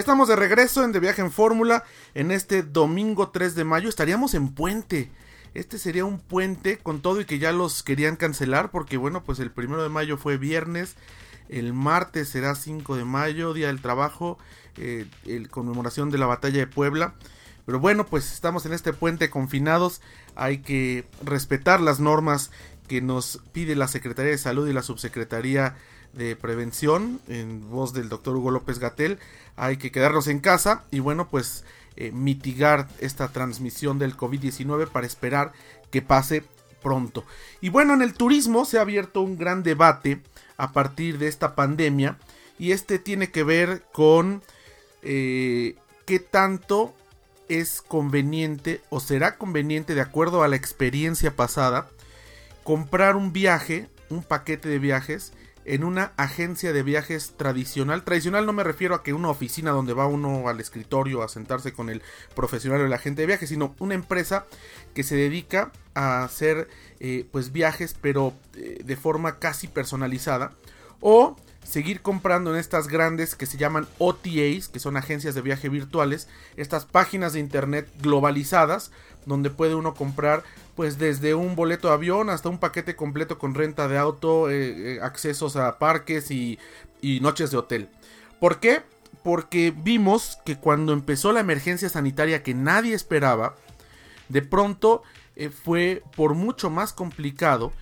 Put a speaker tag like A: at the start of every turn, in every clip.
A: Estamos de regreso en De Viaje en Fórmula en este domingo 3 de mayo. Estaríamos en puente. Este sería un puente con todo y que ya los querían cancelar porque bueno, pues el primero de mayo fue viernes. El martes será 5 de mayo, Día del Trabajo, eh, el conmemoración de la batalla de Puebla. Pero bueno, pues estamos en este puente confinados. Hay que respetar las normas que nos pide la Secretaría de Salud y la Subsecretaría de Prevención en voz del doctor Hugo López Gatel hay que quedarnos en casa y bueno, pues eh, mitigar esta transmisión del COVID-19 para esperar que pase pronto. Y bueno, en el turismo se ha abierto un gran debate a partir de esta pandemia y este tiene que ver con eh, qué tanto es conveniente o será conveniente de acuerdo a la experiencia pasada comprar un viaje, un paquete de viajes en una agencia de viajes tradicional. Tradicional no me refiero a que una oficina donde va uno al escritorio a sentarse con el profesional o el agente de viajes, sino una empresa que se dedica a hacer eh, pues viajes pero eh, de forma casi personalizada o seguir comprando en estas grandes que se llaman OTAs, que son agencias de viaje virtuales, estas páginas de internet globalizadas donde puede uno comprar pues desde un boleto de avión hasta un paquete completo con renta de auto, eh, eh, accesos a parques y, noches de hotel. ¿Por qué? Porque vimos que cuando empezó la emergencia sanitaria que nadie esperaba, de pronto eh, fue por mucho más complicado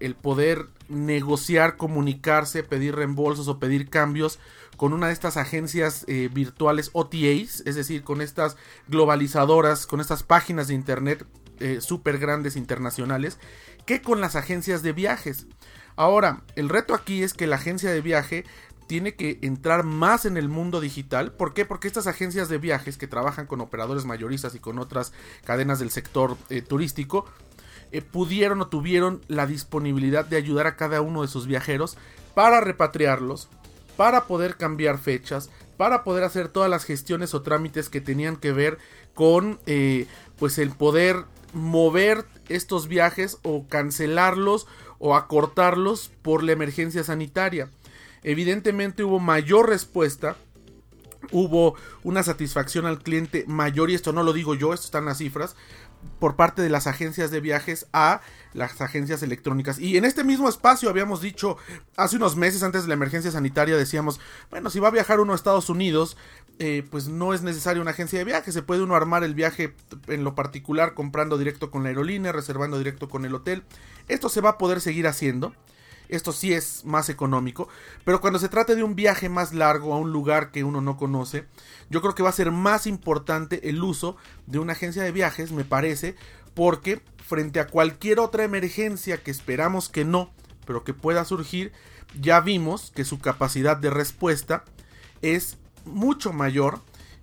A: el poder negociar, comunicarse, pedir reembolsos o pedir cambios con una de estas agencias virtuales OTAs, es decir, con estas globalizadoras, con estas páginas de internet eh, súper grandes internacionales que con las agencias de viajes. Ahora, el reto aquí es que la agencia de viaje tiene que entrar más en el mundo digital. ¿Por qué? Porque estas agencias de viajes que trabajan con operadores mayoristas y con otras cadenas del sector eh, turístico, eh, pudieron o tuvieron la disponibilidad de ayudar a cada uno de sus viajeros para repatriarlos, para poder cambiar fechas, para poder hacer todas las gestiones o trámites que tenían que ver con pues el poder mover estos viajes o cancelarlos o acortarlos por la emergencia sanitaria. Evidentemente hubo mayor respuesta, hubo una satisfacción al cliente mayor, y esto no lo digo yo, esto están las cifras, por parte de las agencias de viajes a las agencias electrónicas. Y en este mismo espacio habíamos dicho, hace unos meses antes de la emergencia sanitaria, decíamos, bueno, si va a viajar uno a Estados Unidos, eh, pues no es necesario una agencia de viaje, se puede uno armar el viaje en lo particular comprando directo con la aerolínea, reservando directo con el hotel. Esto se va a poder seguir haciendo. Esto sí es más económico, pero cuando se trate de un viaje más largo a un lugar que uno no conoce, yo creo que va a ser más importante el uso de una agencia de viajes, me parece, porque frente a cualquier otra emergencia que esperamos que no, pero que pueda surgir, ya vimos que su capacidad de respuesta es mucho mayor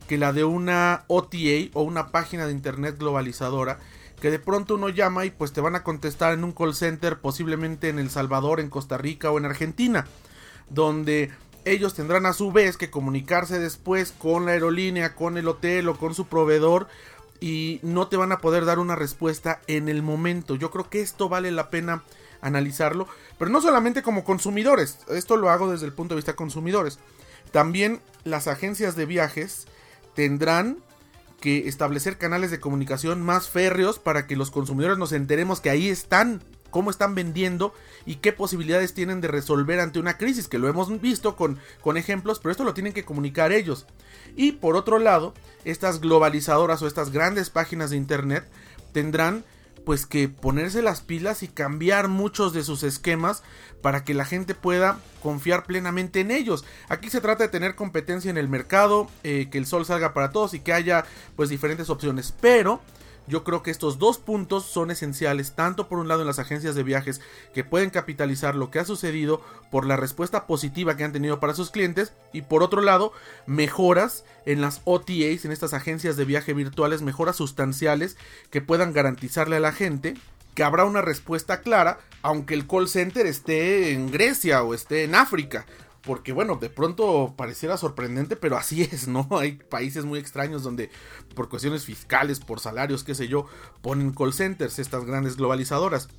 A: que la de una OTA o una página de internet globalizadora que de pronto uno llama y pues te van a contestar en un call center posiblemente en El Salvador, en Costa Rica o en Argentina, donde ellos tendrán a su vez que comunicarse después con la aerolínea, con el hotel o con su proveedor y no te van a poder dar una respuesta en el momento. Yo creo que esto vale la pena analizarlo, pero no solamente como consumidores, esto lo hago desde el punto de vista consumidores, también las agencias de viajes tendrán que establecer canales de comunicación más férreos para que los consumidores nos enteremos que ahí están, cómo están vendiendo y qué posibilidades tienen de resolver ante una crisis, que lo hemos visto con, con ejemplos, pero esto lo tienen que comunicar ellos. Y por otro lado, estas globalizadoras o estas grandes páginas de Internet tendrán pues que ponerse las pilas y cambiar muchos de sus esquemas para que la gente pueda confiar plenamente en ellos. Aquí se trata de tener competencia en el mercado, eh, que el sol salga para todos y que haya pues diferentes opciones, pero yo creo que estos dos puntos son esenciales, tanto por un lado en las agencias de viajes que pueden capitalizar lo que ha sucedido por la respuesta positiva que han tenido para sus clientes y por otro lado mejoras en las OTAs, en estas agencias de viaje virtuales, mejoras sustanciales que puedan garantizarle a la gente que habrá una respuesta clara, aunque el call center esté en Grecia o esté en África porque bueno, de pronto pareciera sorprendente, pero así es, ¿no? Hay países muy extraños donde por cuestiones fiscales, por salarios, qué sé yo, ponen call centers, estas grandes globalizadoras.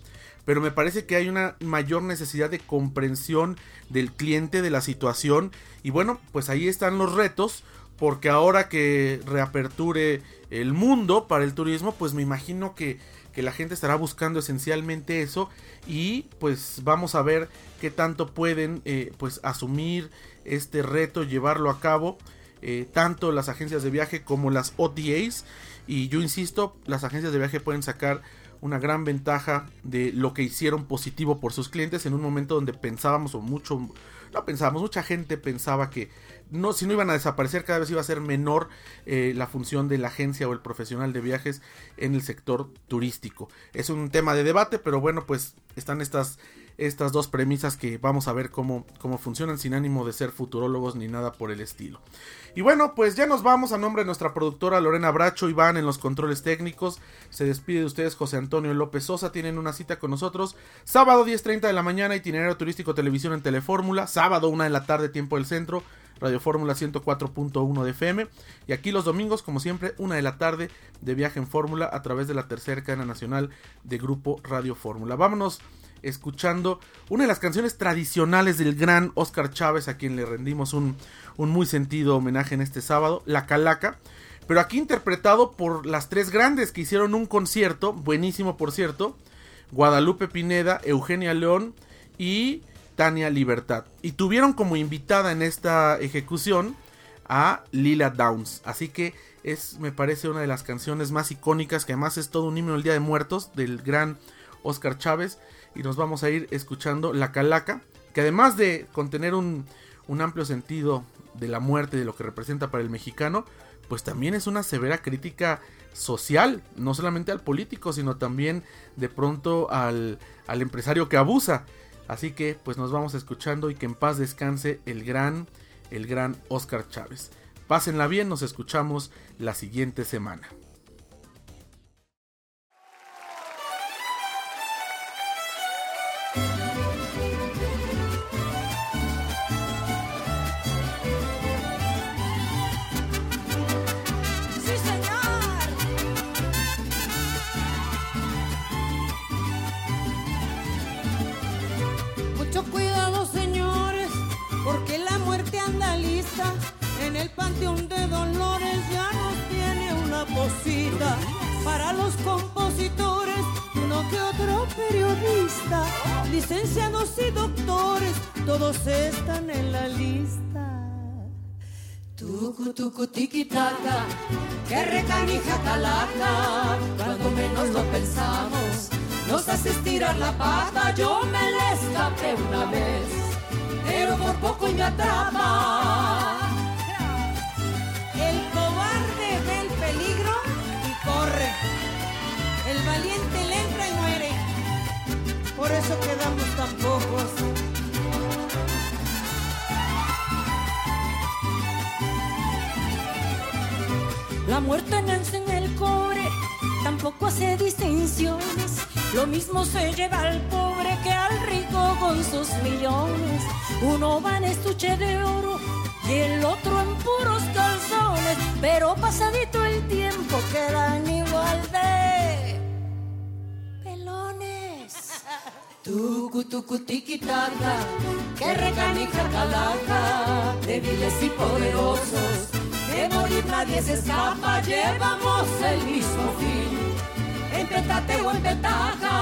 A: pero me parece que hay una mayor necesidad de comprensión del cliente, de la situación, y bueno, pues ahí están los retos, porque ahora que reaperture el mundo para el turismo, pues me imagino que, que la gente estará buscando esencialmente eso, y pues vamos a ver qué tanto pueden eh, pues asumir este reto, llevarlo a cabo. Eh, tanto las agencias de viaje como las OTAs y yo insisto, las agencias de viaje pueden sacar una gran ventaja de lo que hicieron positivo por sus clientes en un momento donde pensábamos o mucho no pensábamos, mucha gente pensaba que no, si no iban a desaparecer, cada vez iba a ser menor eh, la función de la agencia o el profesional de viajes en el sector turístico. Es un tema de debate, pero bueno, pues están estas estas dos premisas que vamos a ver cómo, cómo funcionan sin ánimo de ser futurólogos ni nada por el estilo. Y bueno, pues ya nos vamos a nombre de nuestra productora Lorena Bracho, Iván en los controles técnicos. Se despide de ustedes José Antonio López Sosa. Tienen una cita con nosotros sábado 10.30 de la mañana, itinerario turístico televisión en Telefórmula. Sábado 1 de la tarde, tiempo del centro. Radio Fórmula 104.1 de FM. Y aquí los domingos, como siempre, una de la tarde de viaje en Fórmula a través de la tercera cadena nacional de Grupo Radio Fórmula. Vámonos escuchando una de las canciones tradicionales del gran Oscar Chávez, a quien le rendimos un, un muy sentido homenaje en este sábado, La Calaca. Pero aquí interpretado por las tres grandes que hicieron un concierto, buenísimo por cierto, Guadalupe Pineda, Eugenia León y Tania Libertad. Y tuvieron como invitada en esta ejecución a Lila Downs. Así que es, me parece, una de las canciones más icónicas, que además es todo un himno del Día de Muertos del gran Oscar Chávez y nos vamos a ir escuchando La Calaca, que además de contener un, amplio sentido de la muerte, de lo que representa para el mexicano, pues también es una severa crítica social, no solamente al político, sino también de pronto al, al empresario que abusa. Así que pues nos vamos escuchando y que en paz descanse el gran, el gran Oscar Chávez. Pásenla bien, nos escuchamos la siguiente semana.
B: Para los compositores uno que otro periodista, licenciados y doctores, todos están en la lista. Tucu, tucu, tiquitaca, que recanija calaca, cuando menos lo pensamos, nos hace estirar la pata. Yo me le escapé una vez, pero por poco y me atrapa. El El valiente le entra y muere. Por eso quedamos tan pocos. La muerte nace en el cobre, tampoco hace distinciones. Lo mismo se lleva al pobre que al rico con sus millones. Uno va en estuche de oro y el otro en puros calzones, pero pasadito el tiempo quedan igual de pelones. Tucu, tucu, tiquitaca, que recanija calaca, débiles y poderosos, de morir nadie se escapa, llevamos el mismo fin, en o en petaca.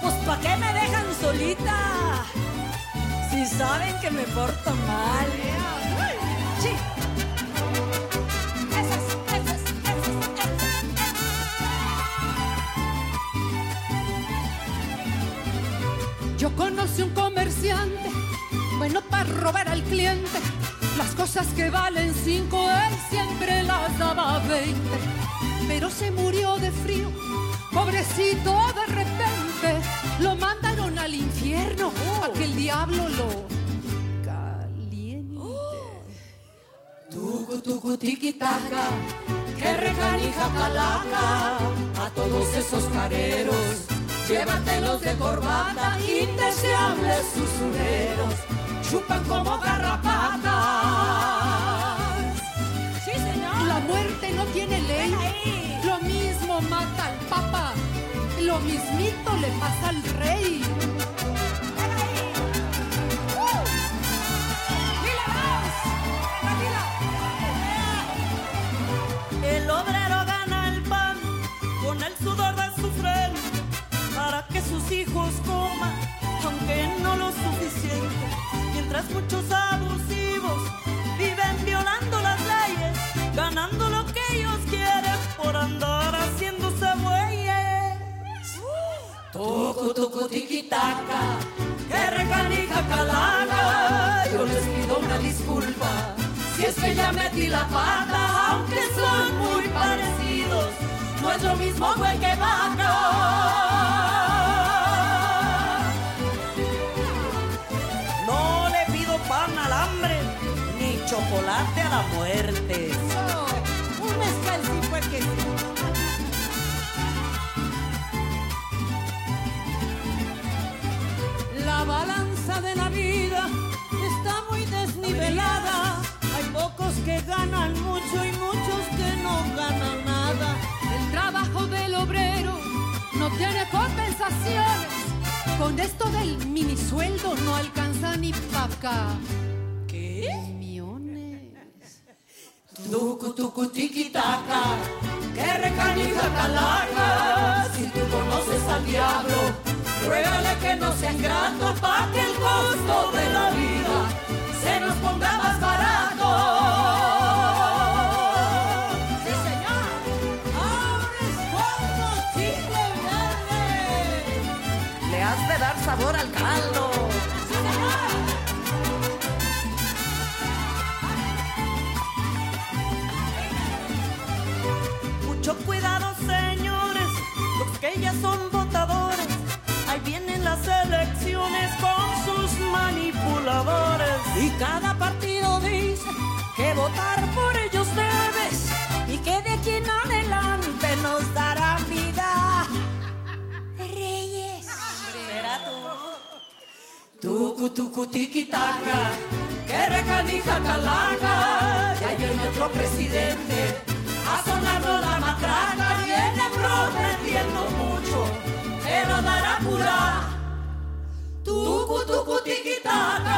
B: Pues pa' qué me dejan solita si saben que me porto mal. Sí. Yo conocí un comerciante, bueno para robar al cliente. Las cosas que valen cinco, él siempre las daba veinte. Pero se murió de frío, pobrecito de repente. Lo mandaron al infierno a que el diablo lo caliente. Tucu, tucu, tiquitaca, que recanija calaca a todos esos careros. Llévatelos de corbata, indeseables susurreros, chupan como garrapatas. Muerte no tiene ley, lo mismo mata al papa lo
C: mismito le pasa al rey.
B: El obrero gana el pan con el sudor de su frente para que sus hijos coman, tiquitaca, que recanija calaca. Yo les pido una disculpa si es que ya metí la pata, aunque son muy parecidos. No es lo mismo güey que vaca. No le pido pan al hambre, ni chocolate a la muerte.
D: Tiene compensaciones. Con esto del mini sueldo no alcanza ni pa' acá.
B: ¿Qué?
D: Millones.
B: Tucu, tucu, tiquitaca, que recanija calaca. Si tú conoces al diablo, ruégale que no sea ingrato pa' que el costo de la vida Mucho cuidado, señores, los que ya son votadores. Ahí vienen las elecciones con sus manipuladores. Y cada partido dice que votar por ellos debes y que de aquí en adelante nos dará vida. Reyes. Será tú. Tucu, tucu, tiquitaca, que recanija calaca. Ya viene otro presidente, Tucu, tucu, tiki-taka